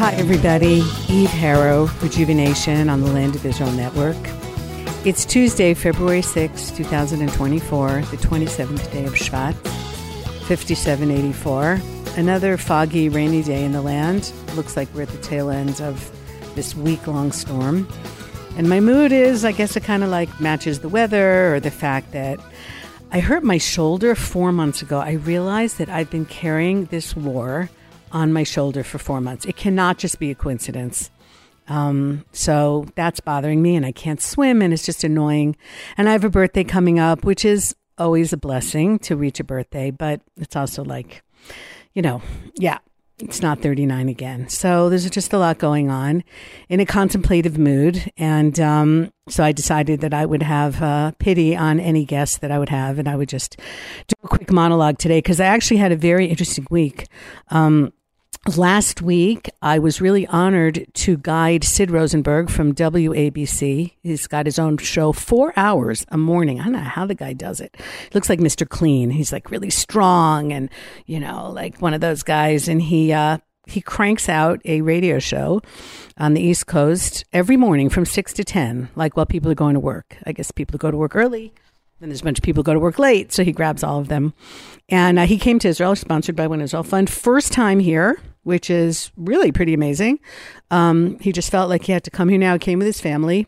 Hi, everybody. Eve Harow, Rejuvenation on the Land of Israel Network. It's Tuesday, February 6, 2024, the 27th day of Shvat, 5784. Another foggy, rainy day in the land. Looks like we're at the tail end of this week long storm. And my mood is, I guess it kind of like matches the weather or the fact that I hurt my shoulder four months ago. I realized that I've been carrying this war on my shoulder for four months. It cannot just be a coincidence. Um, so that's bothering me, and I can't swim, and it's just annoying. And I have a birthday coming up, which is always a blessing to reach a birthday, but it's also like, you know, yeah, it's not 39 again. So there's just a lot going on in a contemplative mood. And um, so I decided that I would have uh, pity on any guest that I would have. And I would just do a quick monologue today because I actually had a very interesting week. Um, Last week, I was really honored to guide Sid Rosenberg from WABC. He's got his own show, four hours a morning. I don't know how the guy does it. Looks like Mr. Clean. He's like really strong and, you know, like one of those guys. And he, uh, he cranks out a radio show on the East Coast every morning from 6 to 10, like while people are going to work. I guess people go to work early, then there's a bunch of people go to work late, so he grabs all of them. And uh, he came to Israel, sponsored by One Israel Fund, first time here, which is really pretty amazing. Um, he just felt like he had to come here now. He came with his family.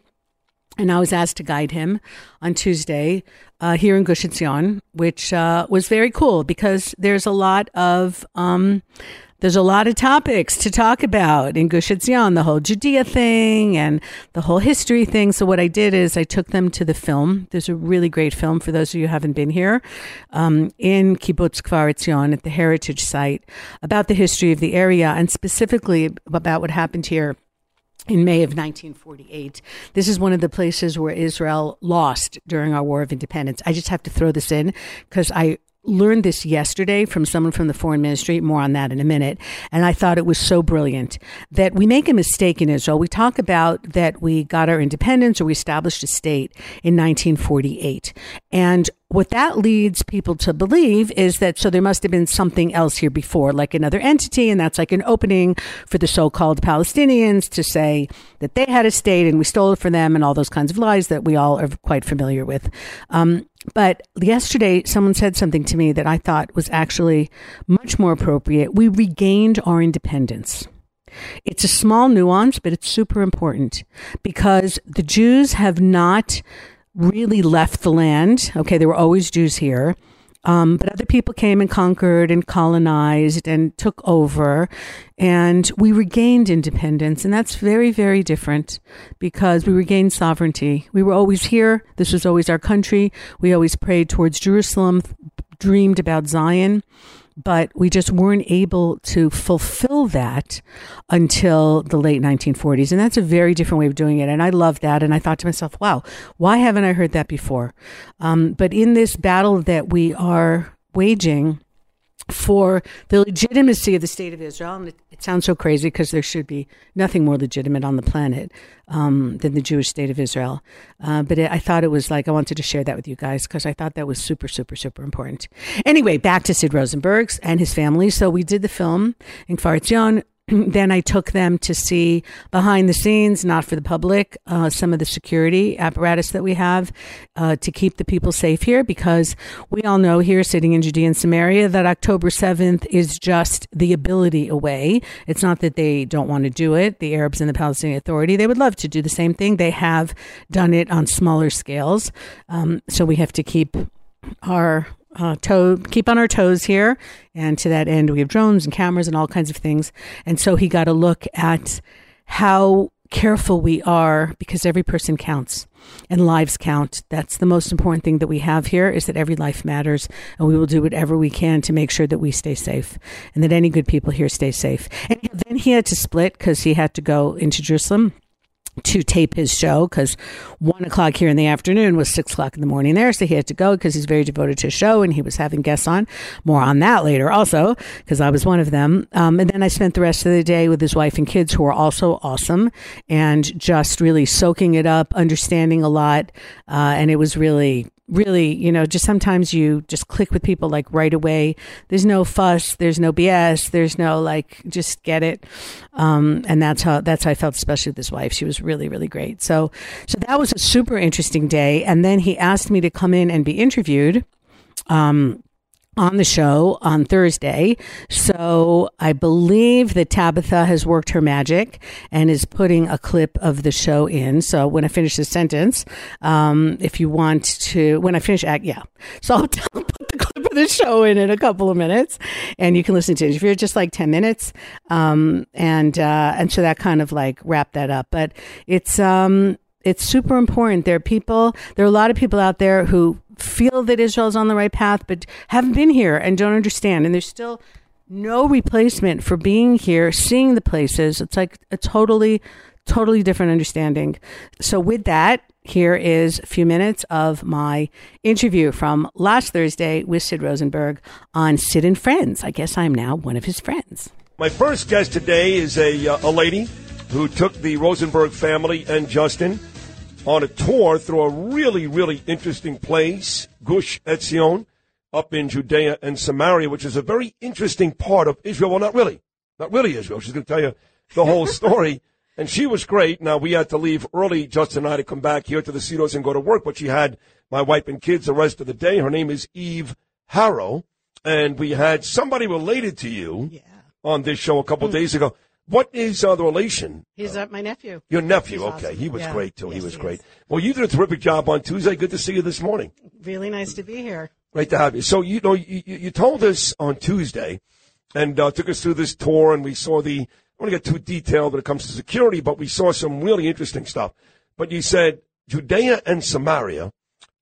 And I was asked to guide him on Tuesday uh, here in Gush Etzion, which uh, was very cool because there's a lot of um, there's a lot of topics to talk about in Gush Etzion, the whole Judea thing and the whole history thing. So what I did is I took them to the film. There's a really great film for those of you who haven't been here um, in Kibbutz Kfar Etzion at the heritage site about the history of the area and specifically about what happened here in May of 1948. This is one of the places where Israel lost during our War of Independence. I just have to throw this in because I learned this yesterday from someone from the foreign ministry. More on that in a minute. And I thought it was so brilliant that we make a mistake in Israel. We talk about that we got our independence or we established a state in 1948. And what that leads people to believe is that so there must have been something else here before, like another entity, and that's like an opening for the so called Palestinians to say that they had a state and we stole it from them and all those kinds of lies that we all are quite familiar with. Um, but yesterday, someone said something to me that I thought was actually much more appropriate. We regained our independence. It's a small nuance, but it's super important because the Jews have not really left the land. Okay, there were always Jews here. Um, but other people came and conquered and colonized and took over, and we regained independence. And that's very, very different because we regained sovereignty. We were always here. This was always our country. We always prayed towards Jerusalem, dreamed about Zion but we just weren't able to fulfill that until the late 1940s. And that's a very different way of doing it. And I love that. And I thought to myself, wow, why haven't I heard that before? Um, but in this battle that we are waging, for the legitimacy of the state of Israel. And it, it sounds so crazy because there should be nothing more legitimate on the planet um, than the Jewish state of Israel. Uh, but it, I thought it was like, I wanted to share that with you guys because I thought that was super, super, super important. Anyway, back to Sid Rosenberg's and his family. So we did the film in Kfar Etzion. then I took them to see behind the scenes, not for the public, uh, some of the security apparatus that we have uh, to keep the people safe here because we all know here sitting in Judea and Samaria that October 7th is just the ability away. It's not that they don't want to do it. The Arabs and the Palestinian Authority, they would love to do the same thing. They have done it on smaller scales. Um, so we have to keep our uh, toe, keep on our toes here. And to that end, we have drones and cameras and all kinds of things. And so he got a look at how careful we are because every person counts and lives count. That's the most important thing that we have here is that every life matters and we will do whatever we can to make sure that we stay safe and that any good people here stay safe. And then he had to split because he had to go into Jerusalem to tape his show because one o'clock here in the afternoon was six o'clock in the morning there. So he had to go because he's very devoted to his show and he was having guests on. More on that later also because I was one of them. Um, and then I spent the rest of the day with his wife and kids who are also awesome and just really soaking it up, understanding a lot. Uh, and it was really really, you know, just sometimes you just click with people like right away. There's no fuss, there's no BS, there's no like just get it. Um, and that's how that's how I felt, especially with his wife. She was really, really great. So so that was a super interesting day. And then he asked me to come in and be interviewed. Um, on the show on Thursday. So I believe that Tabitha has worked her magic and is putting a clip of the show in. So when I finish the sentence, um, if you want to, when I finish, act, yeah. So I'll put the clip of the show in in a couple of minutes, and you can listen to it if you're just like ten minutes. Um, and uh, and so that kind of like wrap that up. But it's um, it's super important. There are people, there are a lot of people out there who feel that Israel's on the right path, but haven't been here and don't understand. And there's still no replacement for being here, seeing the places. It's like a totally, totally different understanding. So, with that, here is a few minutes of my interview from last Thursday with Sid Rosenberg on Sid and Friends. I guess I'm now one of his friends. My first guest today is a, uh, a lady who took the Rosenberg family and Justin on a tour through a really, really interesting place, Gush Etzion, up in Judea and Samaria, which is a very interesting part of Israel. Well, not really. Not really Israel. She's going to tell you the whole story. and she was great. Now, we had to leave early, Justin and I, to come back here to the Cedars and go to work, but she had my wife and kids the rest of the day. Her name is Eve Harow. And we had somebody related to you yeah. on this show a couple mm. days ago. What is uh, the relation? He's uh, my nephew. Your nephew, He's okay. Awesome. He was yeah. great, too. Yes, he was he great. Is. Well, you did a terrific job on Tuesday. Good to see you this morning. Really nice to be here. Great to have you. So, you know, you, you told us on Tuesday and uh, took us through this tour, and we saw the, I don't want to get too detailed when it comes to security, but we saw some really interesting stuff. But you said Judea and Samaria,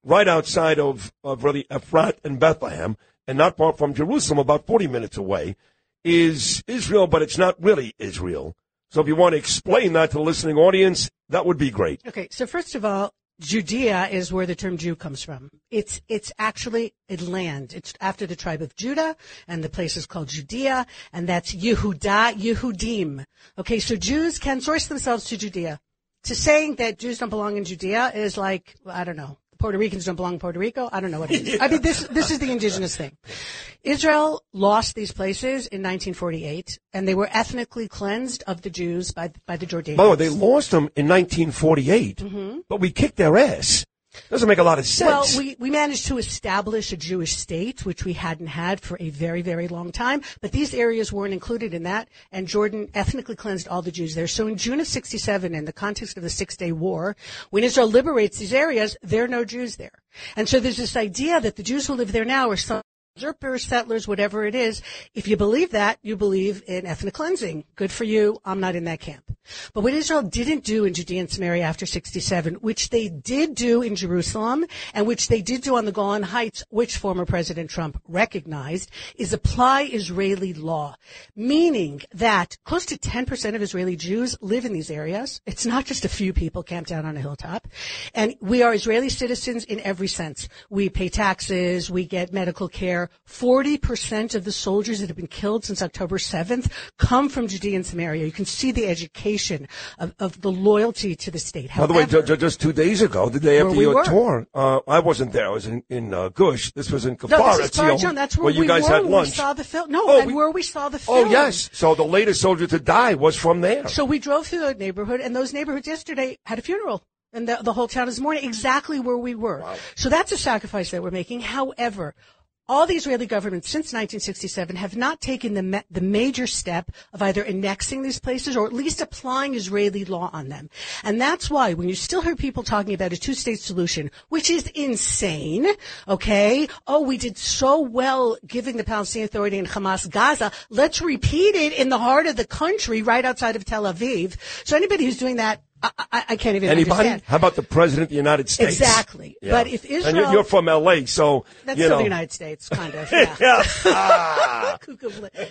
right outside of, of really Ephrat and Bethlehem, and not far from Jerusalem, about 40 minutes away is Israel, but it's not really Israel. So if you want to explain that to the listening audience, that would be great. Okay, so first of all, Judea is where the term Jew comes from. It's it's actually a land. It's after the tribe of Judah, and the place is called Judea, and that's Yehuda, Yehudim. Okay, so Jews can source themselves to Judea. To saying that Jews don't belong in Judea is like I don't know Puerto Ricans don't belong in Puerto Rico. I don't know what it is. I mean, this, this is the indigenous thing. Israel lost these places in 1948, and they were ethnically cleansed of the Jews by, by the Jordanians. By the way, they lost them in 1948, mm-hmm. but we kicked their ass. Doesn't make a lot of sense. Well, we, we managed to establish a Jewish state, which we hadn't had for a very, very long time. But these areas weren't included in that, and Jordan ethnically cleansed all the Jews there. So in June of 67, in the context of the Six Day War, when Israel liberates these areas, there are no Jews there. And so there's this idea that the Jews who live there now are some usurpers, settlers, whatever it is. If you believe that, you believe in ethnic cleansing. Good for you. I'm not in that camp. But what Israel didn't do in Judea and Samaria after 67, which they did do in Jerusalem, and which they did do on the Golan Heights, which former President Trump recognized, is apply Israeli law. Meaning that close to 10% of Israeli Jews live in these areas. It's not just a few people camped out on a hilltop. And we are Israeli citizens in every sense. We pay taxes, we get medical care, 40% of the soldiers that have been killed since October 7th come from Judea and Samaria. You can see the education of, of the loyalty to the state. However, By the way, just two days ago, the day after we your were. tour, uh, I wasn't there. I was in, in uh, Gush. This was in Kfar. No, this is John. That's where, where you we guys were had lunch. We saw the film. No, oh, and we, where we saw the film. Oh, yes. So the latest soldier to die was from there. So we drove through the neighborhood, and those neighborhoods yesterday had a funeral and the, the, whole town is mourning exactly where we were. Wow. So that's a sacrifice that we're making. However, all the Israeli governments since 1967 have not taken the, ma- the major step of either annexing these places or at least applying Israeli law on them. And that's why when you still hear people talking about a two-state solution, which is insane, okay? Oh, we did so well giving the Palestinian Authority and Hamas Gaza. Let's repeat it in the heart of the country right outside of Tel Aviv. So anybody who's doing that I, I, can't even Anybody? Understand. How about the president of the United States? Exactly. Yeah. But if Israel, and you're, you're, from L.A., so that's you still know. the United States, kind of. Yeah. yeah. Ah.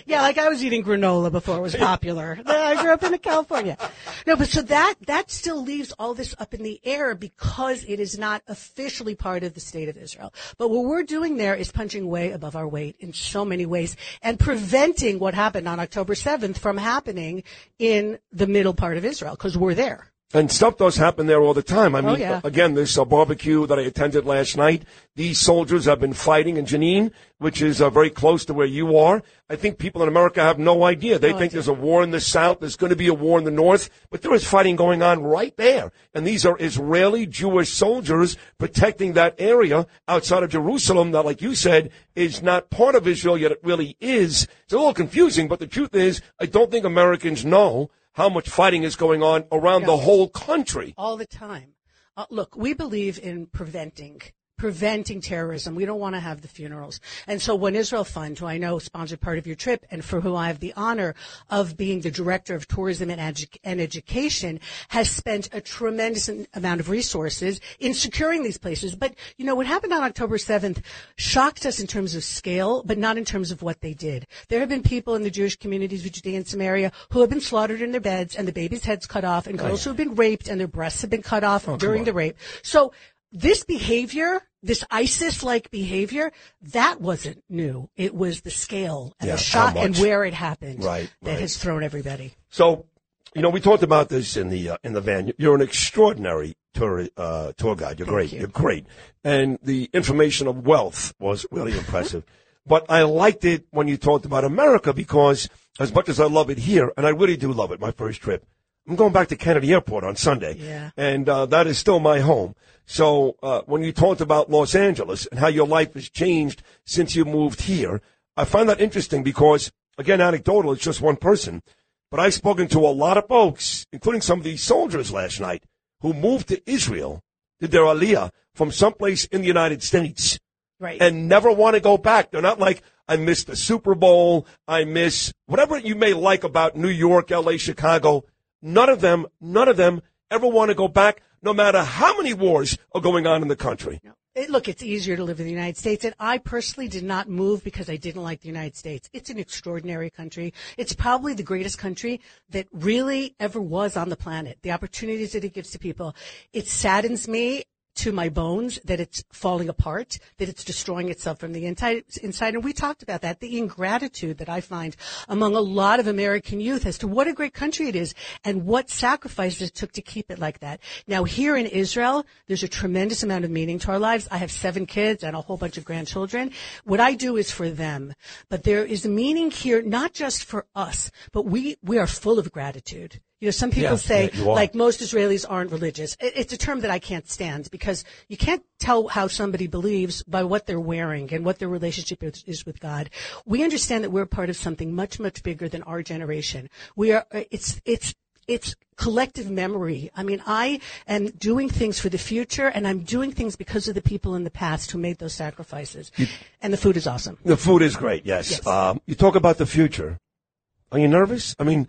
yeah, like I was eating granola before it was popular. I grew up in California. No, but so that that still leaves all this up in the air because it is not officially part of the state of Israel. But what we're doing there is punching way above our weight in so many ways and preventing what happened on October 7th from happening in the middle part of Israel because we're there. And stuff does happen there all the time. I Oh, mean, yeah. again, this uh, barbecue that I attended last night, these soldiers have been fighting in Jenin, which is uh, very close to where you are. I think people in America have no idea. They think there's a war in the South, there's going to be a war in the North, but there is fighting going on right there. And these are Israeli Jewish soldiers protecting that area outside of Jerusalem that, like you said, is not part of Israel, yet it really is. It's a little confusing, but the truth is, I don't think Americans know how much fighting is going on around the whole country. all the time. Uh, look, we believe in preventing preventing terrorism. We don't want to have the funerals. And so One Israel Fund, who I know sponsored part of your trip and for whom I have the honor of being the director of tourism and, edu- and education, has spent a tremendous amount of resources in securing these places. But, you know, what happened on October 7th shocked us in terms of scale, but not in terms of what they did. There have been people in the Jewish communities of Judea and Samaria who have been slaughtered in their beds and the babies' heads cut off and oh, girls who have been raped and their breasts have been cut off oh, during the rape. So this behavior, this ISIS-like behavior, that wasn't new. It was the scale and Yeah, the shot and where it happened Right, that right. has thrown everybody. So, you know, we talked about this in the uh, in the van. You're an extraordinary tour uh, tour guide. You're great. you. You're great, and the information of wealth was really impressive. But I liked it when you talked about America because, as much as I love it here, and I really do love it, my first trip. I'm going back to Kennedy Airport on Sunday, Yeah. and uh, that is still my home. So uh, when you talked about Los Angeles and how your life has changed since you moved here, I find that interesting because, again, anecdotal, it's just one person. But I've spoken to a lot of folks, including some of these soldiers last night, who moved to Israel, did their aliyah from someplace in the United States, Right. and never want to go back. They're not like, I miss the Super Bowl, I miss whatever you may like about New York, LA, Chicago. None of them, none of them ever want to go back, no matter how many wars are going on in the country. It, look, it's easier to live in the United States, and I personally did not move because I didn't like the United States. It's an extraordinary country. It's probably the greatest country that really ever was on the planet. The opportunities that it gives to people. It saddens me to my bones that it's falling apart, that it's destroying itself from the inside. inside. And we talked about that, the ingratitude that I find among a lot of American youth as to what a great country it is and what sacrifices it took to keep it like that. Now here in Israel, there's a tremendous amount of meaning to our lives. I have seven kids and a whole bunch of grandchildren. What I do is for them. But there is a meaning here, not just for us, but we, we are full of gratitude. You know, some people Yeah, say, yeah, like, most Israelis aren't religious. It- It's a term that I can't stand because you can't tell how somebody believes by what they're wearing and what their relationship is, is with God. We understand that we're part of something much, much bigger than our generation. We are, it's, it's, it's collective memory. I mean, I am doing things for the future and I'm doing things because of the people in the past who made those sacrifices. and the food is awesome. The food is great, yes. Yes. Um, you talk about the future. Are you nervous? I mean,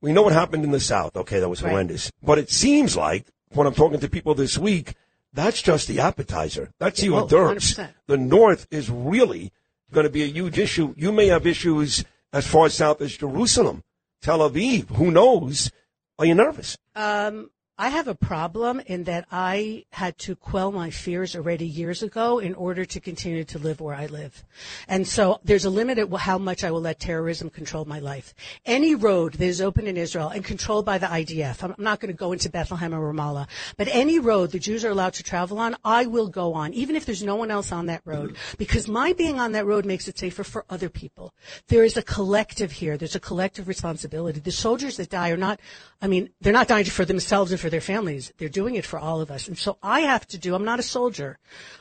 we know what happened in the South. Okay, that was Right. horrendous. But it seems like, when I'm talking to people this week, that's just the appetizer. That's the hors d'oeuvres. 100%. The North is really going to be a huge issue. You may have issues as far south as Jerusalem, Tel Aviv. Who knows? Are you nervous? Um, I have a problem in that I had to quell my fears already years ago in order to continue to live where I live. And so there's a limit at how much I will let terrorism control my life. Any road that is open in Israel and controlled by the IDF, I'm not going to go into Bethlehem or Ramallah, but any road the Jews are allowed to travel on, I will go on, even if there's no one else on that road, because my being on that road makes it safer for other people. There is a collective here. There's a collective responsibility. The soldiers that die are not, I mean, they're not dying for themselves and for their families. They're doing it for all of us. And so I have to do, I'm not a soldier.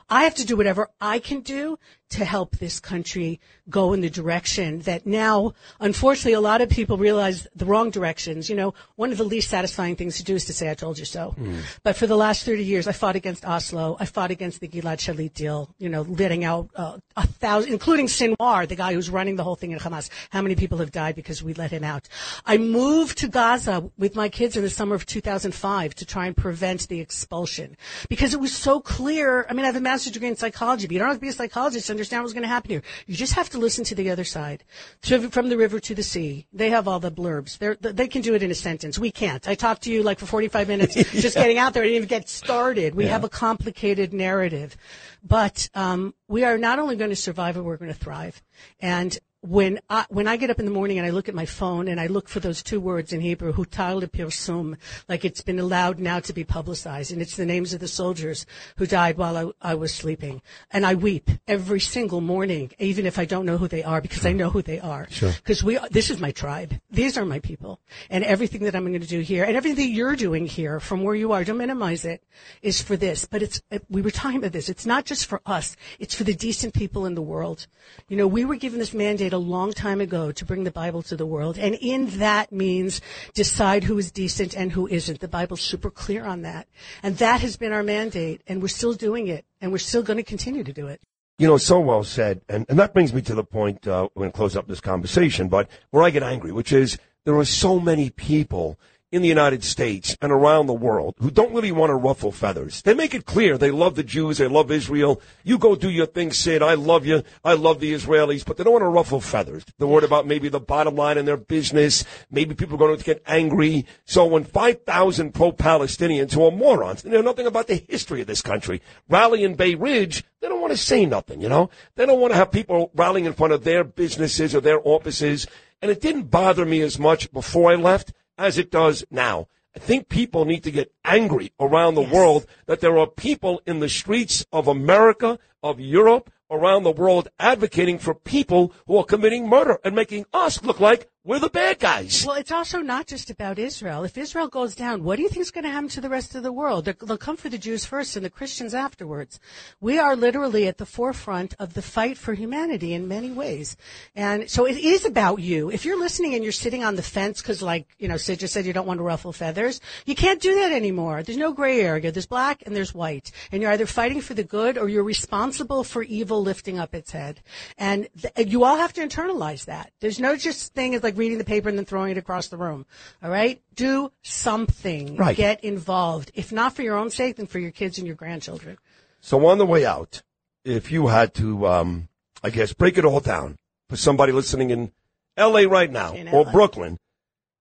I have to do whatever I can do to help this country go in the direction that now, unfortunately, a lot of people realize the wrong directions. You know, one of the least satisfying things to do is to say, I told you so. But for the last 30 years, I fought against Oslo. I fought against the Gilad Shalit deal, you know, letting out uh, a thousand, including Sinwar, the guy who's running the whole thing in Hamas. How many people have died because we let him out? I moved to Gaza with my kids in the summer of 2005 to try and prevent the expulsion because it was so clear. I mean, I have a master's degree in psychology, but you don't have to be a psychologist understand what's going to happen here. You just have to listen to the other side. To- From the river to the sea, they have all the blurbs. They're, they can do it in a sentence. We can't. I talked to you like for 45 minutes just getting out there. I didn't even get started. We have a complicated narrative, but um, we are not only going to survive, but we're going to thrive. And when I, when I get up in the morning and I look at my phone and I look for those two words in Hebrew, hutar lepirsum, like it's been allowed now to be publicized, and it's the names of the soldiers who died while I, I was sleeping, and I weep every single morning, even if I don't know who they are, because I know who they are. Sure. Because we, this is my tribe. These are my people, and everything that I'm going to do here, and everything that you're doing here, from where you are, don't minimize it, is for this. But it's uh, we were talking about this. It's not just for us. It's for the decent people in the world. You know, we were given this mandate a long time ago to bring the Bible to the world. And in that means decide who is decent and who isn't. The Bible's super clear on that. And that has been our mandate. And we're still doing it. And we're still going to continue to do it. You know, so well said. And, and that brings me to the point, uh, we're going to close up this conversation, but where I get angry, which is there are so many people in the United States and around the world who don't really want to ruffle feathers. They make it clear they love the Jews, they love Israel. You go do your thing, Sid. I love you. I love the Israelis, but they don't want to ruffle feathers. They're worried about maybe the bottom line in their business. Maybe people are going to get angry. So when 5,000 pro-Palestinians who are morons, they know nothing about the history of this country, rally in Bay Ridge, they don't want to say nothing, you know? They don't want to have people rallying in front of their businesses or their offices. And it didn't bother me as much before I left as it does now. I think people need to get angry around the Yes. world that there are people in the streets of America, of Europe, around the world advocating for people who are committing murder and making us look like we're the bad guys. Well, it's also not just about Israel. If Israel goes down, what do you think is going to happen to the rest of the world? They'll come for the Jews first and the Christians afterwards. We are literally at the forefront of the fight for humanity in many ways. And so it is about you. If you're listening and you're sitting on the fence because like, you know, Sid just said you don't want to ruffle feathers, you can't do that anymore. There's no gray area. There's black and there's white. And you're either fighting for the good or you're responsible for evil lifting up its head. And th- you all have to internalize that. There's no just thing as like reading the paper and then throwing it across the room. All right? Do something. Right. Get involved. If not for your own sake, then for your kids and your grandchildren. So on the way out, if you had to, um, I guess, break it all down for somebody listening in L.A. right now In or LA. Brooklyn,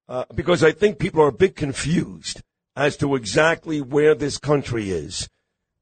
uh, because I think people are a bit confused as to exactly where this country is.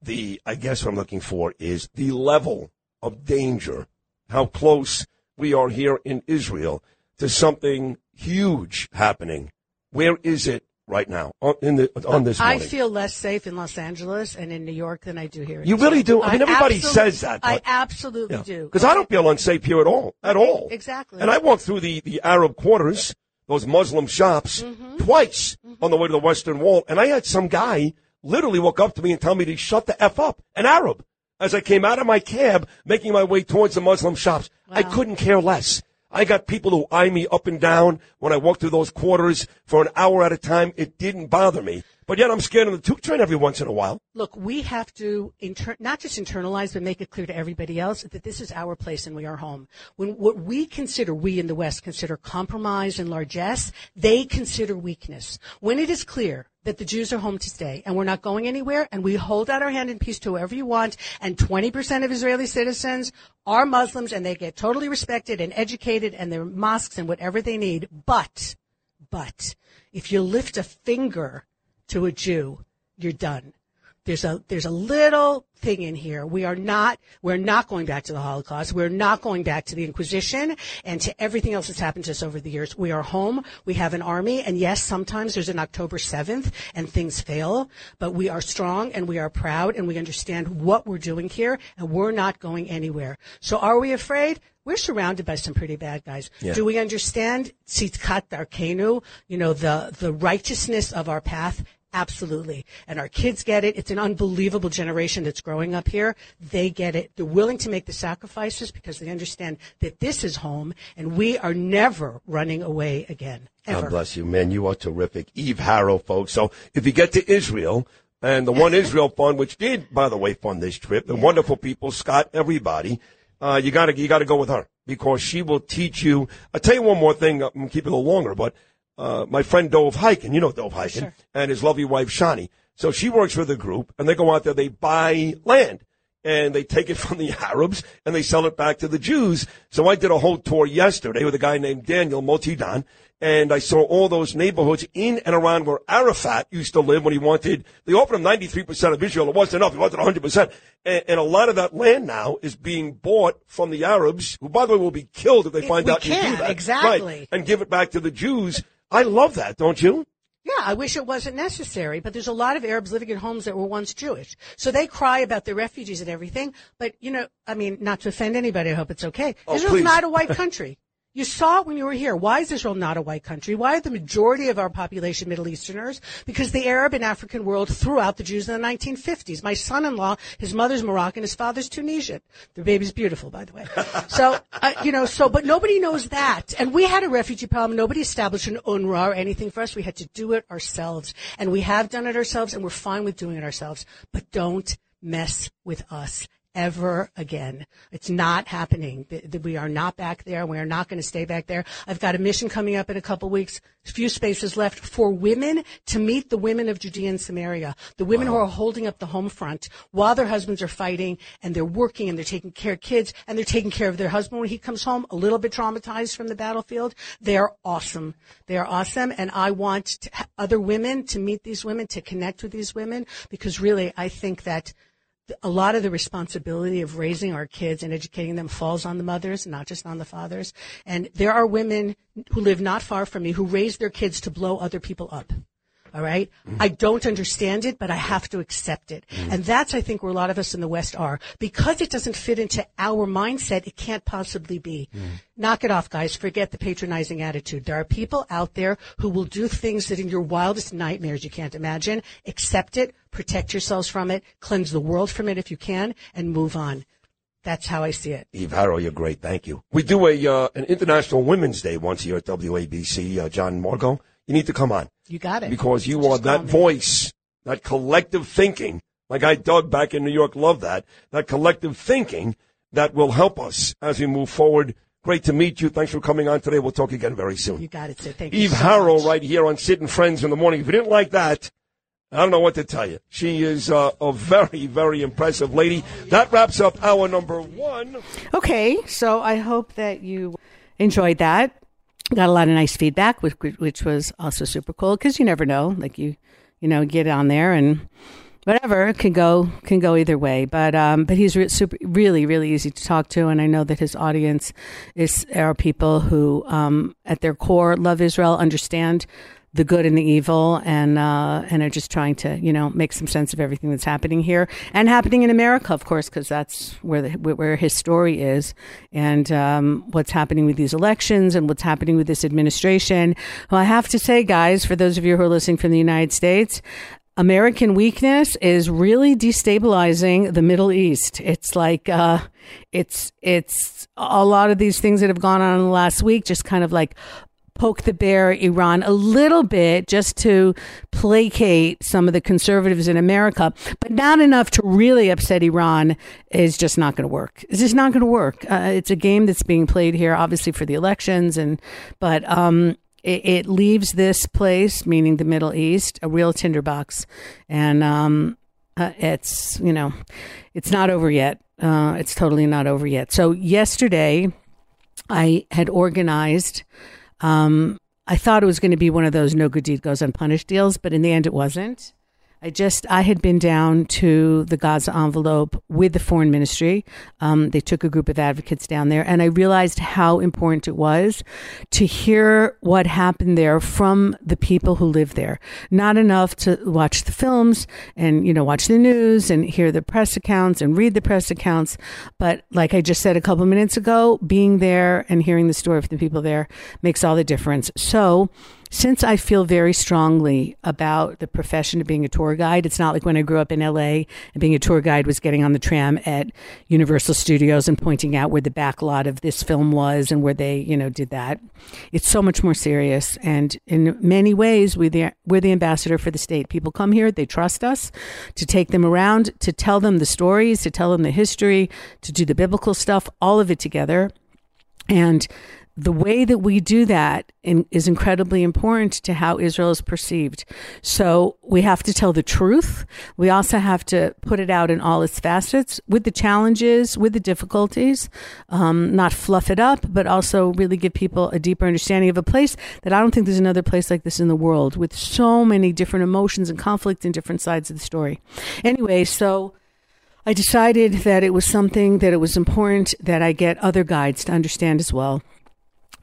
The, I guess what I'm looking for is the level of danger, how close we are here in Israel to something huge happening. Where is it right now on, in the, on this I feel less safe in Los Angeles and in New York than I do here. in You really do? I mean, everybody absolute- says that, I but- absolutely do. Because I don't feel unsafe here at all. At all. Exactly. And I walked through the, the Arab quarters, those Muslim shops, Mm-hmm. twice on the way to the Western Wall. And I had some guy literally walk up to me and tell me to shut the F up, an Arab, as I came out of my cab making my way towards the Muslim shops. I couldn't care less. I got people who eye me up and down when I walk through those quarters for an hour at a time. It didn't bother me. But yet I'm scared on the tube train every once in a while. Look, we have to inter- not just internalize, but make it clear to everybody else that this is our place and we are home. When what we consider, we in the West consider compromise and largesse, they consider weakness. When it is clear that the Jews are home to stay and we're not going anywhere and we hold out our hand in peace to whoever you want and 20% of Israeli citizens are Muslims and they get totally respected and educated and their mosques and whatever they need. But, but if you lift a finger to a Jew, you're done. There's a there's a little thing in here. We are not we're not going back to the Holocaust. We're not going back to the Inquisition and to everything else that's happened to us over the years. We are home. We have an army, and yes, sometimes there's an October 7th and things fail, but we are strong and we are proud and we understand what we're doing here, and we're not going anywhere. So, are we afraid? We're surrounded by some pretty bad guys. Do we understand tzidkat darkenu? You know the the righteousness of our path. Absolutely. And our kids get it. It's an unbelievable generation that's growing up here. They get it. They're willing to make the sacrifices because they understand that this is home and we are never running away again. Ever. God bless you, man. You are terrific. Eve Harow, folks. So if you get to Israel, and the One Israel Fund, which did, by the way, fund this trip, the wonderful people, Scott, everybody, uh, you gotta, you gotta go with her because she will teach you. I'll tell you one more thing. I'm gonna keep it a little longer, but, uh, my friend Dov Hikind, you know Dov Hikind, Sure. and his lovely wife Shani. So she works with the group and they go out there, they buy land and they take it from the Arabs and they sell it back to the Jews. So I did a whole tour yesterday with a guy named Daniel Motidan, and I saw all those neighborhoods in and around where Arafat used to live when he wanted, they offered him 93% of Israel. It wasn't enough. He wanted 100%. And, and, a lot of that land now is being bought from the Arabs, who, by the way, will be killed if they find out can, you do that. Exactly. Right, and give it back to the Jews. I love that, don't you? Yeah, I wish it wasn't necessary, but there's a lot of Arabs living in homes that were once Jewish. So they cry about their refugees and everything, but you know, I mean, not to offend anybody, I hope it's okay. Oh, Israel's please. not a white country. You saw it when you were here. Why is Israel not a white country? Why are the majority of our population Middle Easterners? Because the Arab and African world threw out the Jews in the 1950s. My son-in-law, his mother's Moroccan, his father's Tunisian. The baby's beautiful, by the way. So, uh, you know, so, but nobody knows that. And we had a refugee problem. Nobody established an UNRWA or anything for us. We had to do it ourselves. And we have done it ourselves, and we're fine with doing it ourselves. But don't mess with us ever again. It's not happening. We are not back there. We are not going to stay back there. I've got a mission coming up in a couple weeks. A few spaces left for women to meet the women of Judea and Samaria, the women wow. who are holding up the home front while their husbands are fighting and they're working and they're taking care of kids and they're taking care of their husband when he comes home a little bit traumatized from the battlefield. They are awesome. They are awesome. And I want other women to meet these women, to connect with these women because really I think that a lot of the responsibility of raising our kids and educating them falls on the mothers, not just on the fathers. And there are women who live not far from me who raise their kids to blow other people up. All right? mm-hmm. I don't understand it, but I have to accept it. Mm-hmm. And that's, I think, where a lot of us in the West are. Because it doesn't fit into our mindset, it can't possibly be. Mm-hmm. Knock it off, guys. Forget the patronizing attitude. There are people out there who will do things that in your wildest nightmares you can't imagine. Accept it, protect yourselves from it, cleanse the world from it if you can, and move on. That's how I see it. Eve Harow, you're great. Thank you. We do a uh, an International Women's Day once a year at WABC. Uh, John Margot, you need to come on. You got it. Because you Just are that voice, that collective thinking. My guy Doug back in New York loved that. That collective thinking that will help us as we move forward. Great to meet you. Thanks for coming on today. We'll talk again very soon. You got it, sir. Thank Eve you. Eve so Harow much. right here on Sid and Friends in the morning. If you didn't like that, I don't know what to tell you. She is uh, a very, very impressive lady. That wraps up our number one. Okay, so I hope that you enjoyed that got a lot of nice feedback, which, which was also super cool because you never know. Like you, you know, get on there and whatever can go can go either way. But um, but he's re- super, really really easy to talk to, and I know that his audience is are people who, um, at their core, love Israel, understand the good and the evil, and uh, and are just trying to you know make some sense of everything that's happening here and happening in America, of course, because that's where the, where his story is, and um, what's happening with these elections and what's happening with this administration. Well, I have to say, guys, for those of you who are listening from the United States. American weakness is really destabilizing the Middle East. It's like uh, it's it's a lot of these things that have gone on in the last week, just kind of like poke the bear Iran a little bit just to placate some of the conservatives in America, but not enough to really upset Iran is just not going to work. It's just not going to work. Uh, it's a game that's being played here, obviously for the elections, and but um, it, it, leaves this place, meaning the Middle East, a real tinderbox, and um, uh, it's you know, it's not over yet. Uh, it's totally not over yet. So yesterday, I had organized um, I thought it was going to be one of those no good deed goes unpunished deals, but in the end, it wasn't. I just I had been down to the Gaza envelope with the foreign ministry. Um, they took a group of advocates down there, and I realized how important it was to hear what happened there from the people who live there. Not enough to watch the films and you know watch the news and hear the press accounts and read the press accounts, but like I just said a couple minutes ago, being there and hearing the story from the people there makes all the difference. So since I feel very strongly about the profession of being a tour guide, it's not like when I grew up in LA and being a tour guide was getting on the tram at Universal Studios and pointing out where the back lot of this film was and where they, you know, did that. It's so much more serious. And in many ways, we're the, we're the ambassador for the state. People come here, they trust us to take them around, to tell them the stories, to tell them the history, to do the biblical stuff, all of it together. And the way that we do that is incredibly important to how Israel is perceived. So we have to tell the truth. We also have to put it out in all its facets with the challenges, with the difficulties, um, not fluff it up, but also really give people a deeper understanding of a place that I don't think there's another place like this in the world with so many different emotions and conflict and different sides of the story. Anyway, so I decided that it was something that it was important that I get other guides to understand as well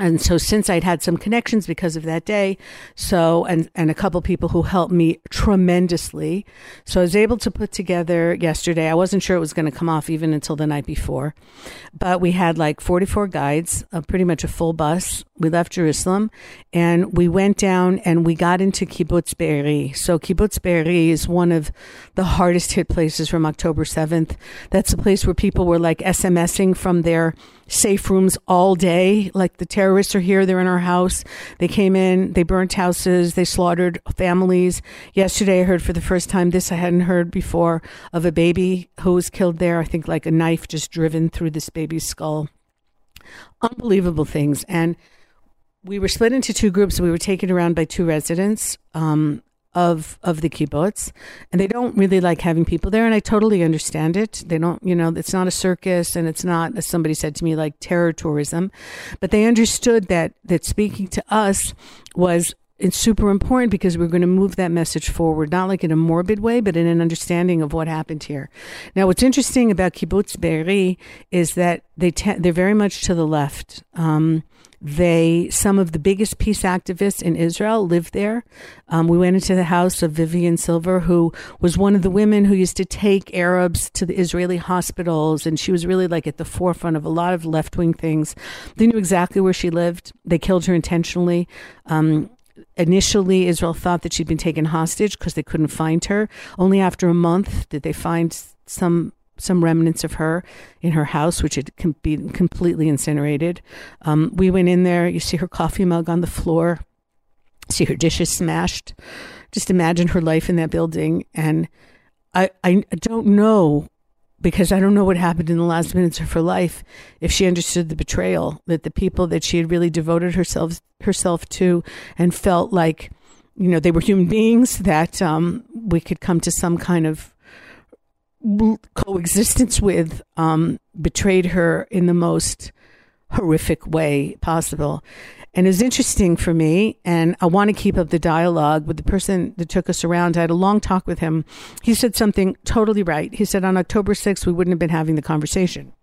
and so since I'd had some connections because of that day, so and and a couple people who helped me tremendously, so I was able to put together yesterday. I wasn't sure it was going to come off even until the night before, but we had like 44 guides, uh, pretty much a full bus. We left Jerusalem, and we went down and we got into Kibbutz Be'eri. So Kibbutz Be'eri is one of the hardest hit places from October 7th. That's a place where people were like SMSing from their safe rooms all day. Like the terrorists are here, they're in our house. They came in, they burnt houses, they slaughtered families. Yesterday, I heard for the first time this I hadn't heard before of a baby who was killed there. I think like a knife just driven through this baby's skull. Unbelievable things. And we were split into two groups. We were taken around by two residents. Um, of of the kibbutz, and they don't really like having people there, and I totally understand it. They don't, you know, it's not a circus, and it's not, as somebody said to me, like terror tourism, but they understood that that speaking to us was it's super important because we're going to move that message forward, not like in a morbid way, but in an understanding of what happened here. Now, what's interesting about Kibbutz Be'eri is that they te- they're very much to the left. Um, they, some of the biggest peace activists in Israel live there. Um, we went into the house of Vivian Silver, who was one of the women who used to take Arabs to the Israeli hospitals. And she was really like at the forefront of a lot of left wing things. They knew exactly where she lived. They killed her intentionally. Um, initially Israel thought that she'd been taken hostage because they couldn't find her. Only after a month did they find some some remnants of her in her house, which had been completely incinerated. Um, we went in there. You see her coffee mug on the floor. See her dishes smashed. Just imagine her life in that building. And I, I don't know because I don't know what happened in the last minutes of her life if she understood the betrayal that the people that she had really devoted herself herself to and felt like you know they were human beings that um, we could come to some kind of coexistence with um, betrayed her in the most horrific way possible. And it's interesting for me, and I want to keep up the dialogue with the person that took us around. I had a long talk with him. He said something totally right. He said on October 6th, we wouldn't have been having the conversation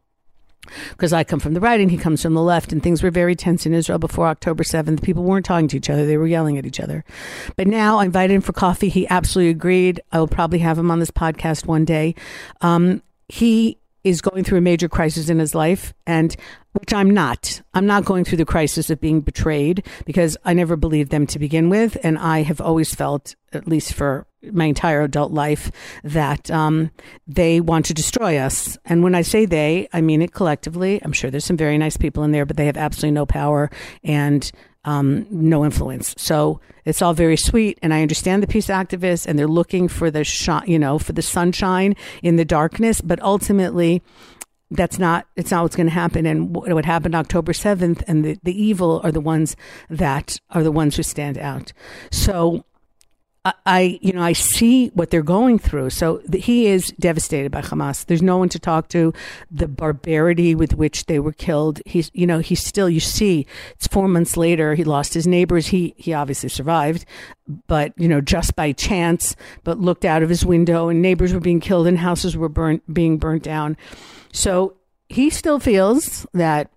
because I come from the right and he comes from the left, and things were very tense in Israel before October 7th. People weren't talking to each other, they were yelling at each other. But now I invited him for coffee. He absolutely agreed. I will probably have him on this podcast one day. Um, he is going through a major crisis in his life, and which I'm not. I'm not going through the crisis of being betrayed because I never believed them to begin with, and I have always felt, at least for my entire adult life, that um, they want to destroy us. And when I say they, I mean it collectively. I'm sure there's some very nice people in there, but they have absolutely no power and um, no influence. So it's all very sweet, and I understand the peace activists, and they're looking for the shine, you know, for the sunshine in the darkness. But ultimately, that's not it's not what's going to happen and what happened october 7th and the, the evil are the ones that are the ones who stand out so I, you know, I see what they're going through. So the, he is devastated by Hamas. There's no one to talk to. The barbarity with which they were killed. He's, you know, he's still. You see, it's four months later. He lost his neighbors. He he obviously survived, but you know, just by chance. But looked out of his window, and neighbors were being killed, and houses were burnt, being burnt down. So he still feels that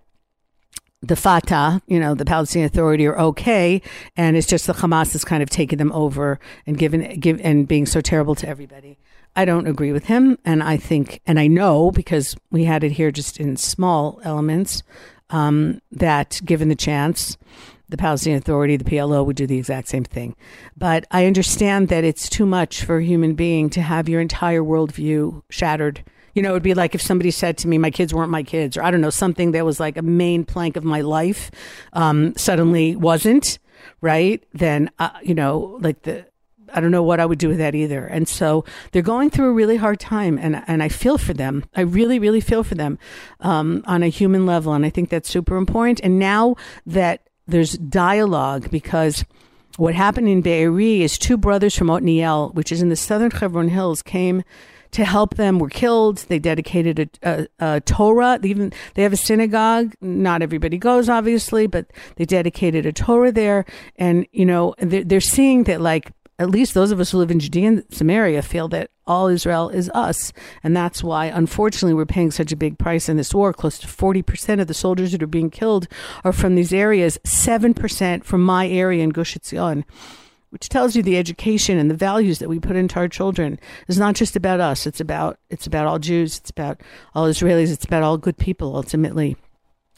the Fatah, you know, the Palestinian Authority are okay, and it's just the Hamas is kind of taking them over and giving give and being so terrible to everybody. I don't agree with him, and I think, and I know because we had it here just in small elements um, that, given the chance, the Palestinian Authority, the PLO would do the exact same thing. But I understand that it's too much for a human being to have your entire worldview shattered you know, it would be like if somebody said to me, my kids weren't my kids, or I don't know, something that was like a main plank of my life um, suddenly wasn't, right? Then, uh, you know, like the, I don't know what I would do with that either. And so they're going through a really hard time, and and I feel for them. I really, really feel for them um, on a human level, and I think that's super important. And now that there's dialogue, because what happened in Be'eri is two brothers from Otniel, which is in the southern Hebron Hills, came to help them were killed. They dedicated a, a, a, Torah. They even they have a synagogue. Not everybody goes, obviously, but they dedicated a Torah there. And you know, they're, they're seeing that like at least those of us who live in Judea and Samaria feel that all Israel is us. And that's why, unfortunately, we're paying such a big price in this war. Close to 40% of the soldiers that are being killed are from these areas, 7% from my area in Gush Etzion which tells you the education and the values that we put into our children is not just about us. It's about it's about all Jews. It's about all Israelis. It's about all good people ultimately.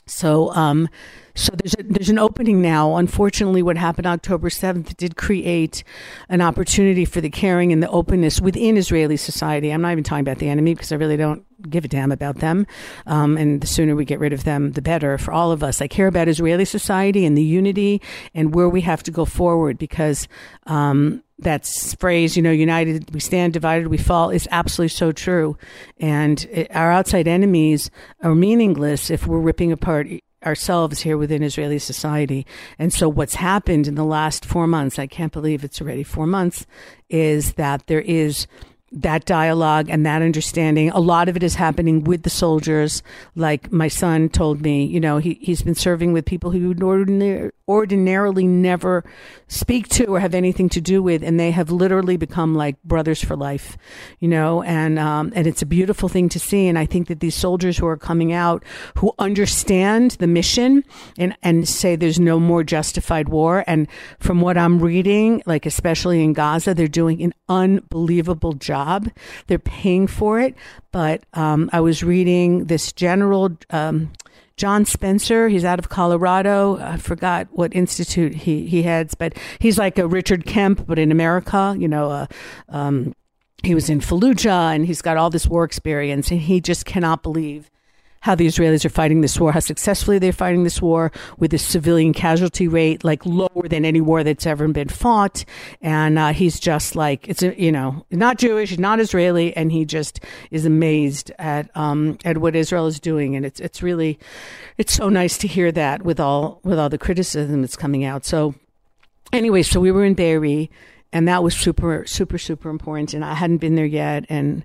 So, um, so there's a, there's an opening now. Unfortunately, what happened October 7th did create an opportunity for the caring and the openness within Israeli society. I'm not even talking about the enemy because I really don't give a damn about them. Um, and the sooner we get rid of them, the better for all of us. I care about Israeli society and the unity and where we have to go forward because um, that phrase, you know, united we stand, divided we fall, is absolutely so true. And it, our outside enemies are meaningless if we're ripping apart ourselves here within Israeli society. And so what's happened in the last four months, I can't believe it's already four months, is that there is that dialogue and that understanding. A lot of it is happening with the soldiers. Like my son told me, you know, he, he's been serving with people who would ordinarily, ordinarily never speak to or have anything to do with, and they have literally become like brothers for life, you know, and, um, and it's a beautiful thing to see. And I think that these soldiers who are coming out, who understand the mission and, and say there's no more justified war. And from what I'm reading, like especially in Gaza, they're doing an unbelievable job. They're paying for it. But um, I was reading this general. Um, John Spencer, he's out of Colorado. I forgot what institute he, he heads, but he's like a Richard Kemp, but in America, you know, uh, um, he was in Fallujah and he's got all this war experience and he just cannot believe how the Israelis are fighting this war, how successfully they're fighting this war with a civilian casualty rate like lower than any war that's ever been fought. And uh, he's just like it's a, you know not Jewish, not Israeli, and he just is amazed at um, at what Israel is doing. And it's it's really it's so nice to hear that with all with all the criticism that's coming out. So anyway, so we were in Be'eri, and that was super super super important. And I hadn't been there yet, and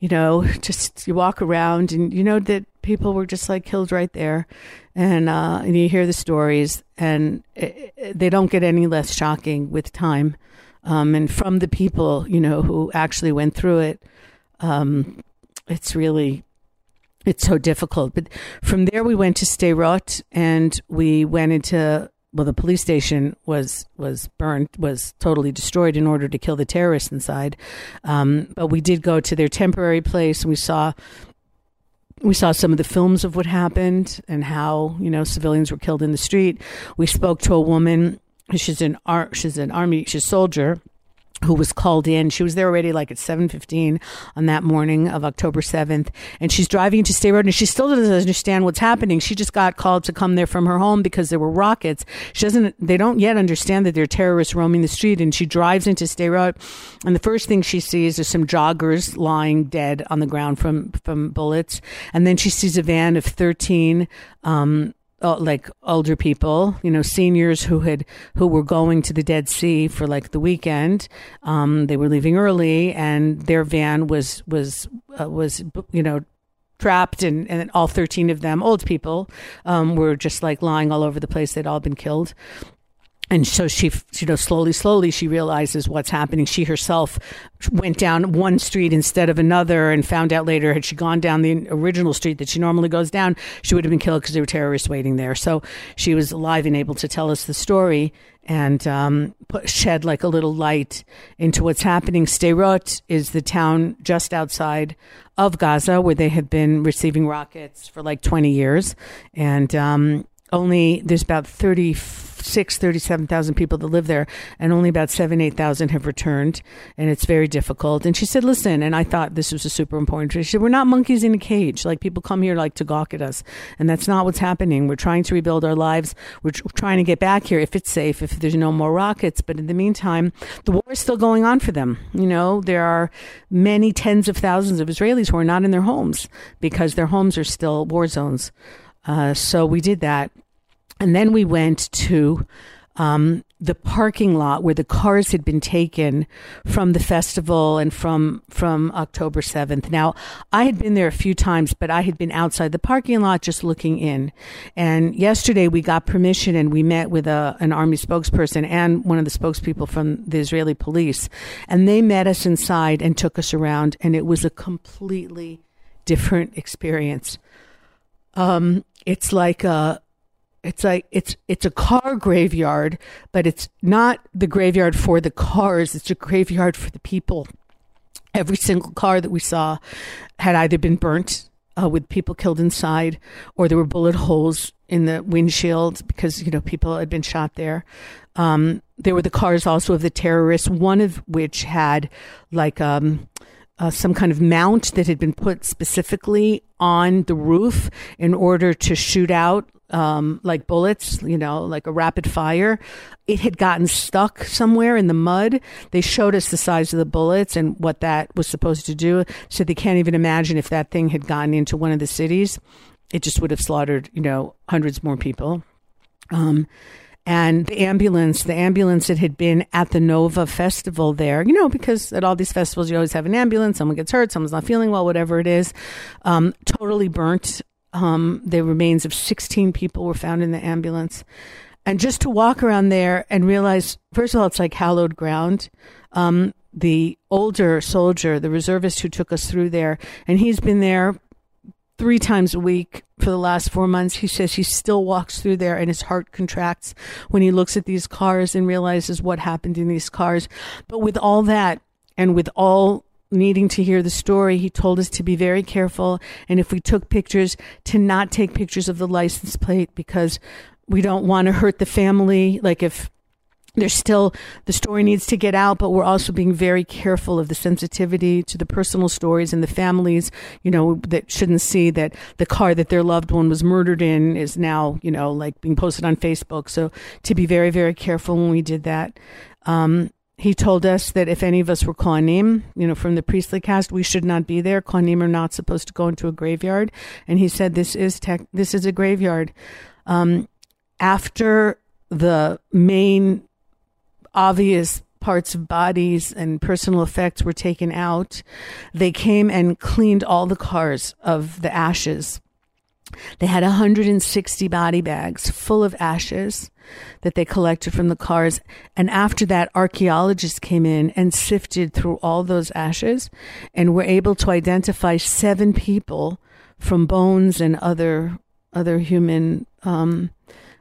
you know, just you walk around and you know that people were just like killed right there, and uh, and you hear the stories, and it, it, they don't get any less shocking with time, um, and from the people you know who actually went through it, um, it's really it's so difficult. But from there, we went to Sderot, and we went into well, the police station was was burned, was totally destroyed in order to kill the terrorists inside. Um, but we did go to their temporary place, and we saw we saw some of the films of what happened and how you know civilians were killed in the street. We spoke to a woman. She's an ar- she's an army she's a soldier who was called in. She was there already like at 7:15 on that morning of October 7th and she's driving Sderot and she still doesn't understand what's happening. She just got called to come there from her home because there were rockets. She doesn't they don't yet understand that there are terrorists roaming the street and she drives into Sderot and the first thing she sees is some joggers lying dead on the ground from from bullets and then she sees a van of 13 um, uh, like older people, you know, seniors who had who were going to the Dead Sea for like the weekend. Um, they were leaving early, and their van was was uh, was you know trapped, and and all thirteen of them, old people, um, were just like lying all over the place. They'd all been killed and so she, you know, slowly, slowly, she realizes what's happening. She herself went down one street instead of another, and found out later had she gone down the original street that she normally goes down, she would have been killed because there were terrorists waiting there. So she was alive and able to tell us the story and um, put, shed like a little light into what's happening. Sderot is the town just outside of Gaza, where they have been receiving rockets for like 20 years, and um, only there's about 36 37,000 people that live there and only about 7 8,000 have returned and it's very difficult. And she said listen and I thought this was a super important she said we're not monkeys in a cage. Like people come here like to gawk at us and that's not what's happening. We're trying to rebuild our lives. We're trying to get back here if it's safe if there's no more rockets. But in the meantime the war is still going on for them. You know there are many tens of thousands of Israelis who are not in their homes because their homes are still war zones uh, so we did that. And then we went to um, the parking lot where the cars had been taken from the festival and from from October 7th. Now, I had been there a few times, but I had been outside the parking lot just looking in. And yesterday we got permission and we met with a, an army spokesperson and one of the spokespeople from the Israeli police. And they met us inside and took us around and it was a completely different experience. Um, it's like a it's like it's it's a car graveyard, but it's not the graveyard for the cars. It's a graveyard for the people. Every single car that we saw had either been burnt uh, with people killed inside, or there were bullet holes in the windshield because you know people had been shot there. Um, there were the cars also of the terrorists, one of which had like um, uh, some kind of mount that had been put specifically on the roof in order to shoot out um, like bullets, you know, like a rapid fire. It had gotten stuck somewhere in the mud. They showed us the size of the bullets and what that was supposed to do. So they can't even imagine if that thing had gotten into one of the cities, it just would have slaughtered, you know, hundreds more people. Um, and the ambulance, the ambulance that had been at the Nova Festival there, you know, because at all these festivals you always have an ambulance, someone gets hurt, someone's not feeling well, whatever it is, um, totally burnt. Um, the remains of 16 people were found in the ambulance. And just to walk around there and realize, first of all, it's like hallowed ground. Um, the older soldier, the reservist who took us through there, and he's been there three times a week for the last four months. He says he still walks through there and his heart contracts when he looks at these cars and realizes what happened in these cars. But with all that and with all needing to hear the story, he told us to be very careful. And if we took pictures, to not take pictures of the license plate because we don't want to hurt the family. Like if there's still the story needs to get out, but we're also being very careful of the sensitivity to the personal stories and the families, you know, that shouldn't see that the car that their loved one was murdered in is now, you know, like being posted on Facebook. So to be very, very careful when we did that. Um, he told us that if any of us were Kohanim, you know, from the priestly caste, we should not be there. Kohanim are not supposed to go into a graveyard. And he said, this is tech, this is a graveyard. Um, after the main obvious parts of bodies and personal effects were taken out, they came and cleaned all the cars of the ashes. They had 160 body bags full of ashes that they collected from the cars. And after that, archaeologists came in and sifted through all those ashes and were able to identify seven people from bones and other other human um,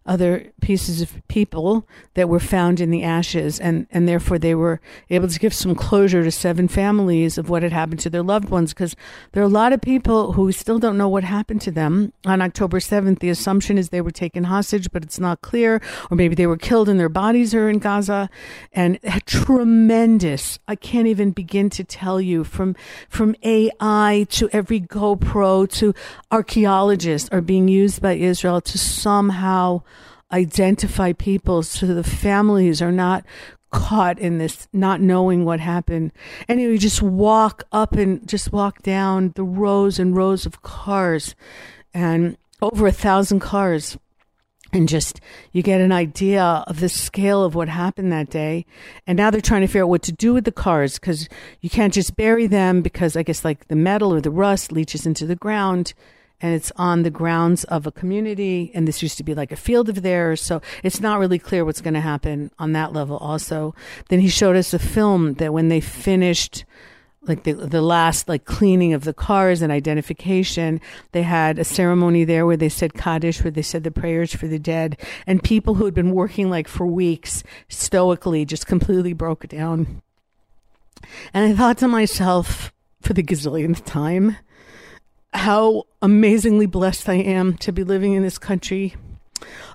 other pieces of people that were found in the ashes, and, and therefore they were able to give some closure to seven families of what had happened to their loved ones. Because there are a lot of people who still don't know what happened to them on October 7th. The assumption is they were taken hostage, but it's not clear, or maybe they were killed and their bodies are in Gaza. And tremendous, I can't even begin to tell you, from, from AI to every GoPro to archaeologists are being used by Israel to somehow identify people so the families are not caught in this not knowing what happened. Anyway, you just walk up and just walk down the rows and rows of cars and over a thousand cars. And just you get an idea of the scale of what happened that day. And now they're trying to figure out what to do with the cars because you can't just bury them because I guess like the metal or the rust leaches into the ground and it's on the grounds of a community and this used to be like a field of theirs so it's not really clear what's going to happen on that level also. Then he showed us a film that when they finished like the the last like cleaning of the cars and identification they had a ceremony there where they said kaddish where they said the prayers for the dead and people who had been working like for weeks stoically just completely broke down. And i thought to myself for the gazillionth time how amazingly blessed I am to be living in this country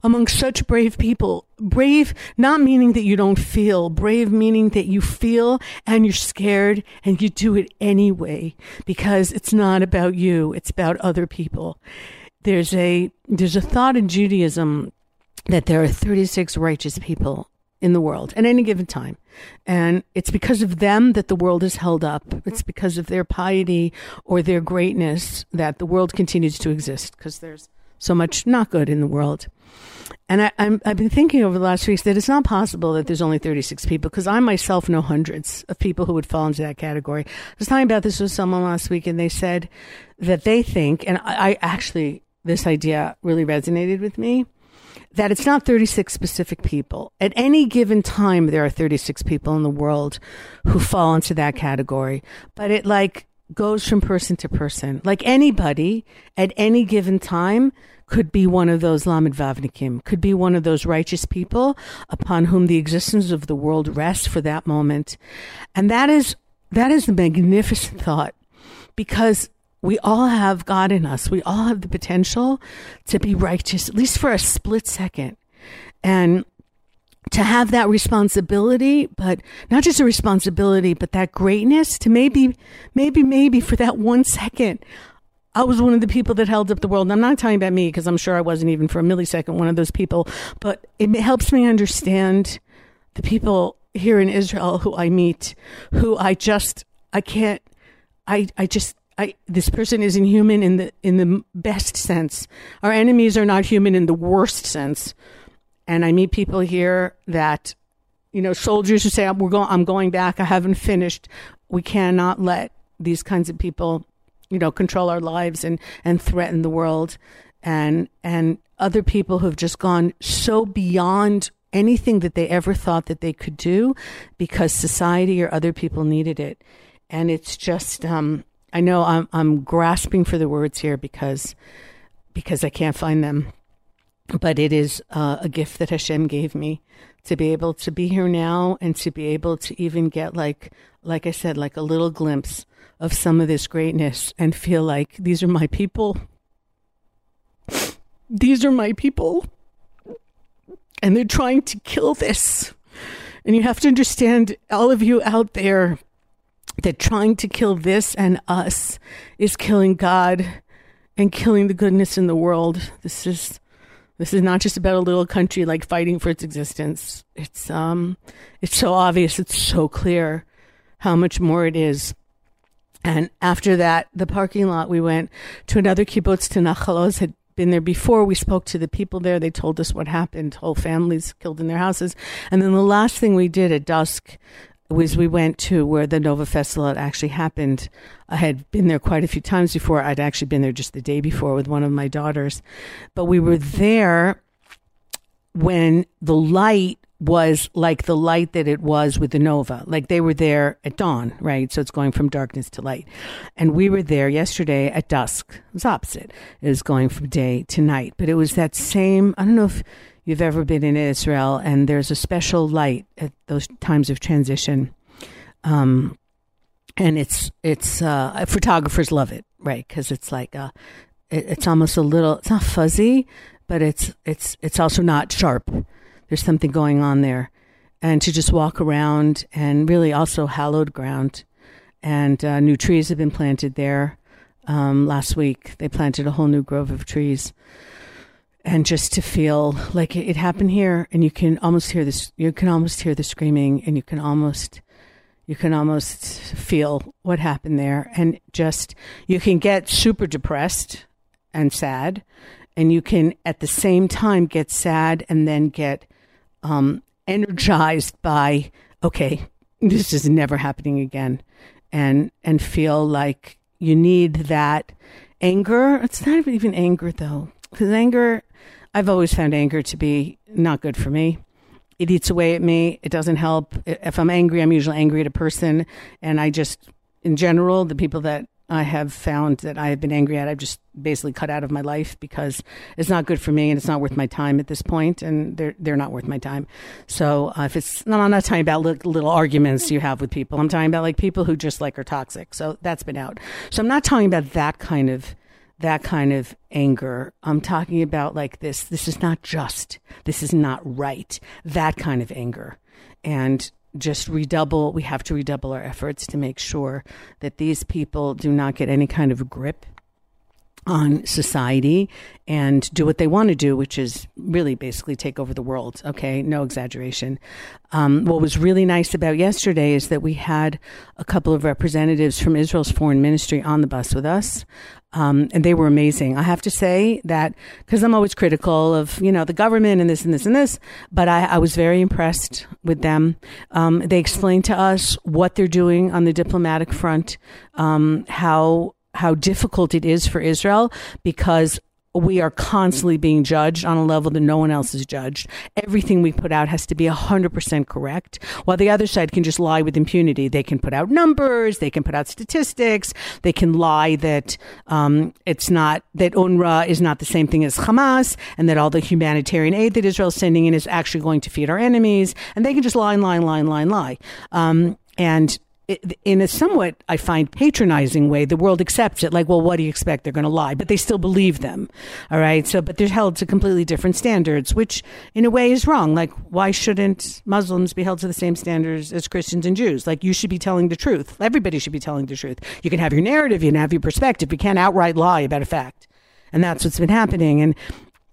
among such brave people. Brave, not meaning that you don't feel, brave meaning that you feel and you're scared and you do it anyway because it's not about you, it's about other people. There's a, there's a thought in Judaism that there are 36 righteous people in the world at any given time. And it's because of them that the world is held up. It's because of their piety or their greatness that the world continues to exist because there's so much not good in the world. And I, i have been thinking over the last weeks that it's not possible that there's only 36 people because I myself know hundreds of people who would fall into that category. I was talking about this with someone last week and they said that they think, and I, I actually, this idea really resonated with me that it's not 36 specific people. At any given time, there are 36 people in the world who fall into that category. But it like goes from person to person. Like anybody at any given time could be one of those Lamed Vavnikim, could be one of those righteous people upon whom the existence of the world rests for that moment. And that is, that is a magnificent thought because we all have God in us. We all have the potential to be righteous, at least for a split second. And to have that responsibility, but not just a responsibility, but that greatness to maybe, maybe, maybe for that one second, I was one of the people that held up the world. And I'm not talking about me because I'm sure I wasn't even for a millisecond one of those people, but it helps me understand the people here in Israel who I meet, who I just, I can't, I, I just I, this person isn't human in the in the best sense. Our enemies are not human in the worst sense. And I meet people here that, you know, soldiers who say, "We're going. I'm going back. I haven't finished." We cannot let these kinds of people, you know, control our lives and and threaten the world. And and other people who have just gone so beyond anything that they ever thought that they could do because society or other people needed it. And it's just um, I know I'm I'm grasping for the words here because because I can't find them, but it is uh, a gift that Hashem gave me to be able to be here now and to be able to even get like like I said like a little glimpse of some of this greatness and feel like these are my people. These are my people. And they're trying to kill this. And you have to understand, all of you out there, that trying to kill this and us is killing God and killing the goodness in the world. This is this is not just about a little country like fighting for its existence. It's um it's so obvious, it's so clear how much more it is. And after that, the parking lot, we went to another kibbutz to Nahal Oz, had been there before. We spoke to the people there. They told us what happened. Whole families killed in their houses. And then the last thing we did at dusk was we went to where the Nova Festival actually happened. I had been there quite a few times before. I'd actually been there just the day before with one of my daughters. But we were there when the light was like the light that it was with the Nova. Like they were there at dawn, right? So it's going from darkness to light. And we were there yesterday at dusk. It was opposite. It was going from day to night. But it was that same, I don't know if you've ever been in Israel, and there's a special light at those times of transition. Um, and it's it's uh, photographers love it, right? Because it's like a, it, it's almost a little. It's not fuzzy, but it's it's it's also not sharp. There's something going on there, and to just walk around and really also hallowed ground, and uh, new trees have been planted there. Um, last week they planted a whole new grove of trees and just to feel like it, happened here and you can almost hear this you can almost hear the screaming and you can almost you can almost feel what happened there. And just you can get super depressed and sad and you can at the same time get sad and then get um, energized by okay this is never happening again. And and feel like you need that anger. It's not even anger though. Because anger I've always found anger to be not good for me. It eats away at me. It doesn't help. If I'm angry, I'm usually angry at a person. And I just, in general, the people that I have found that I have been angry at, I've just basically cut out of my life because it's not good for me and it's not worth my time at this point, and they're they're not worth my time. So uh, if it's no, I'm not talking about little, little arguments you have with people. I'm talking about like people who just like are toxic. So that's been out. So I'm not talking about that kind of that kind of anger. I'm talking about like this. This is not just. This is not right. That kind of anger. And just redouble, we have to redouble our efforts to make sure that these people do not get any kind of grip on society and do what they want to do, which is really basically take over the world. Okay, no exaggeration. Um, what was really nice about yesterday is that we had a couple of representatives from Israel's foreign ministry on the bus with us. Um, and they were amazing. I have to say that because I'm always critical of you know the government and this and this and this, but I, I was very impressed with them. Um, they explained to us what they're doing on the diplomatic front, um, how how difficult it is for Israel because we are constantly being judged on a level that no one else is judged. Everything we put out has to be 100% correct, while the other side can just lie with impunity. They can put out numbers, they can put out statistics, they can lie that um, it's not, that UNRWA is not the same thing as Hamas, and that all the humanitarian aid that Israel is sending in is actually going to feed our enemies, and they can just lie and lie and lie and lie and lie. Um, and in a somewhat, I find, patronizing way, the world accepts it. Like, well, what do you expect? They're going to lie, but they still believe them. All right. So, but they're held to completely different standards, which in a way is wrong. Like, why shouldn't Muslims be held to the same standards as Christians and Jews? Like, you should be telling the truth. Everybody should be telling the truth. You can have your narrative, you can have your perspective. You can't outright lie about a fact. And that's what's been happening. And,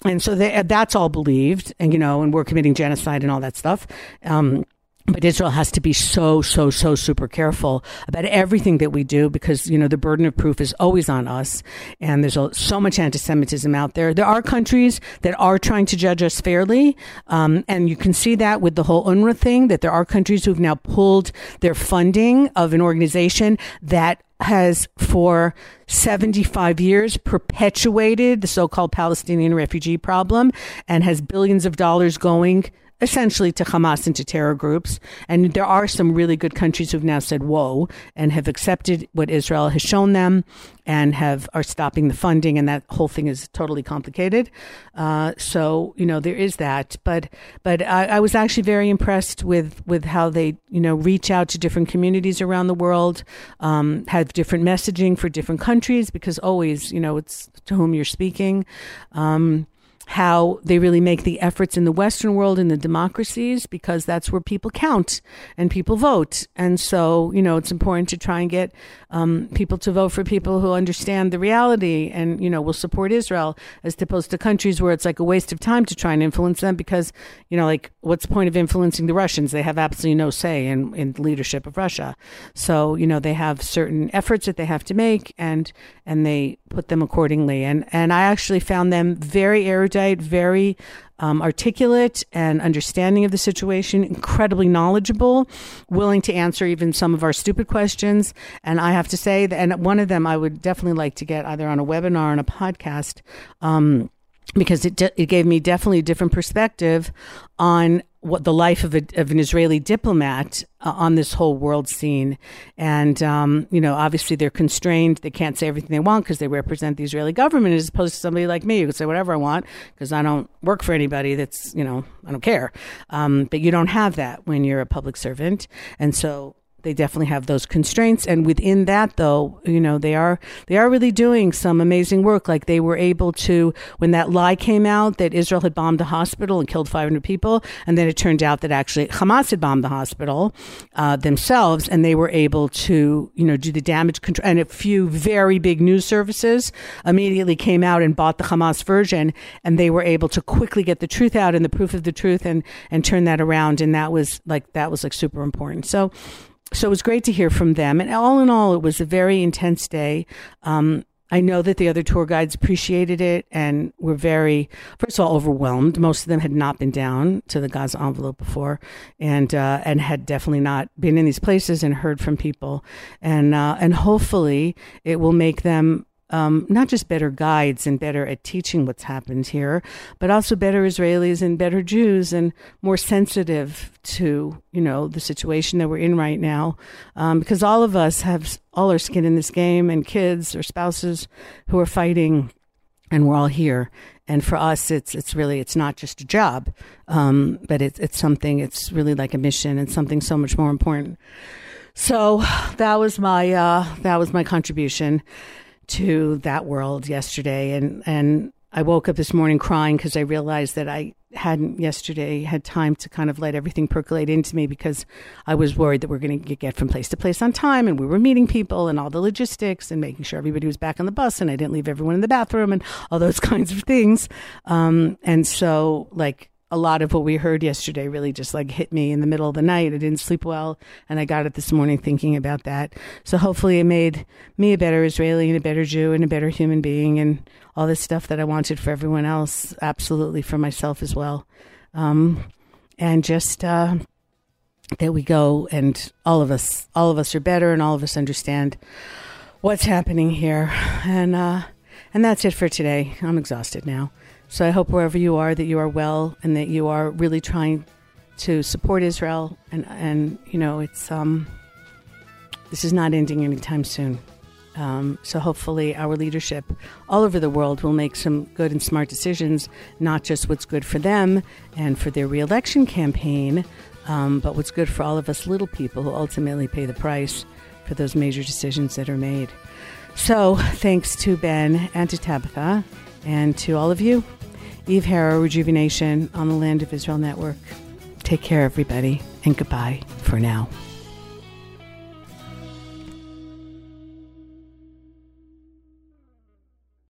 and so they, that's all believed, and you know, and we're committing genocide and all that stuff. Um, but Israel has to be so, so, so super careful about everything that we do because, you know, the burden of proof is always on us. And there's so much anti Semitism out there. There are countries that are trying to judge us fairly. Um, and you can see that with the whole UNRWA thing, that there are countries who've now pulled their funding of an organization that has for 75 years perpetuated the so-called Palestinian refugee problem and has billions of dollars going essentially to Hamas and to terror groups. And there are some really good countries who've now said whoa and have accepted what Israel has shown them and have are stopping the funding. And that whole thing is totally complicated. Uh, so you know there is that, but but I, I, was actually very impressed with with how they you know reach out to different communities around the world, um, have different messaging for different countries because always you know it's to whom you're speaking. Um, how they really make the efforts in the Western world in the democracies because that's where people count and people vote. And so, you know, it's important to try and get um, people to vote for people who understand the reality and, you know, will support Israel as opposed to countries where it's like a waste of time to try and influence them because, you know, like what's the point of influencing the Russians? They have absolutely no say in, in leadership of Russia. So, you know, they have certain efforts that they have to make and, and they put them accordingly. And, and I actually found them very erudite very um, articulate and understanding of the situation, incredibly knowledgeable, willing to answer even some of our stupid questions. And I have to say that, and one of them I would definitely like to get either on a webinar or on a podcast. Um, because it, de- it gave me definitely a different perspective on what the life of, a, of an Israeli diplomat uh, on this whole world scene. And, um, you know, obviously they're constrained. They can't say everything they want because they represent the Israeli government as opposed to somebody like me who can say whatever I want because I don't work for anybody that's, you know, I don't care. Um, but you don't have that when you're a public servant. And so they definitely have those constraints. And within that though you know they are they are really doing some amazing work. Like they were able to when that lie came out that Israel had bombed a hospital and killed 500 people and then it turned out that actually Hamas had bombed the hospital uh, themselves and they were able to you know do the damage control and a few very big news services immediately came out and bought the Hamas version and they were able to quickly get the truth out and the proof of the truth and and turn that around. And that was like that was like super important. So so it was great to hear from them. And all in all, it was a very intense day. Um, I know that the other tour guides appreciated it and were very, first of all, overwhelmed. Most of them had not been down to the Gaza envelope before, and uh, and had definitely not been in these places and heard from people, and uh, and hopefully it will make them um, not just better guides and better at teaching what's happened here, but also better Israelis and better Jews and more sensitive to you know the situation that we're in right now, um, because all of us have all our skin in this game and kids or spouses who are fighting, and we're all here. And for us, it's it's really it's not just a job, um, but it's it's something. It's really like a mission and something so much more important. So that was my uh, that was my contribution to that world yesterday, and and I woke up this morning crying because I realized that I hadn't yesterday had time to kind of let everything percolate into me because I was worried that we are going to get from place to place on time and we were meeting people and all the logistics and making sure everybody was back on the bus and I didn't leave everyone in the bathroom and all those kinds of things. Um, and so, like, a lot of what we heard yesterday really just like hit me in the middle of the night. I didn't sleep well, and I got it this morning thinking about that. So hopefully, it made me a better Israeli and a better Jew and a better human being, and all this stuff that I wanted for everyone else, absolutely for myself as well. Um, and just uh, that we go, and all of us, all of us are better, and all of us understand what's happening here, and uh, and that's it for today. I'm exhausted now. So I hope wherever you are that you are well and that you are really trying to support Israel and and you know it's um this is not ending anytime soon. Um, so hopefully our leadership all over the world will make some good and smart decisions, not just what's good for them and for their reelection campaign, um, but what's good for all of us little people who ultimately pay the price for those major decisions that are made. So thanks to Ben and to Tabitha and to all of you Eve Harow, Rejuvenation on the Land of Israel Network. Take care, everybody, and goodbye for now.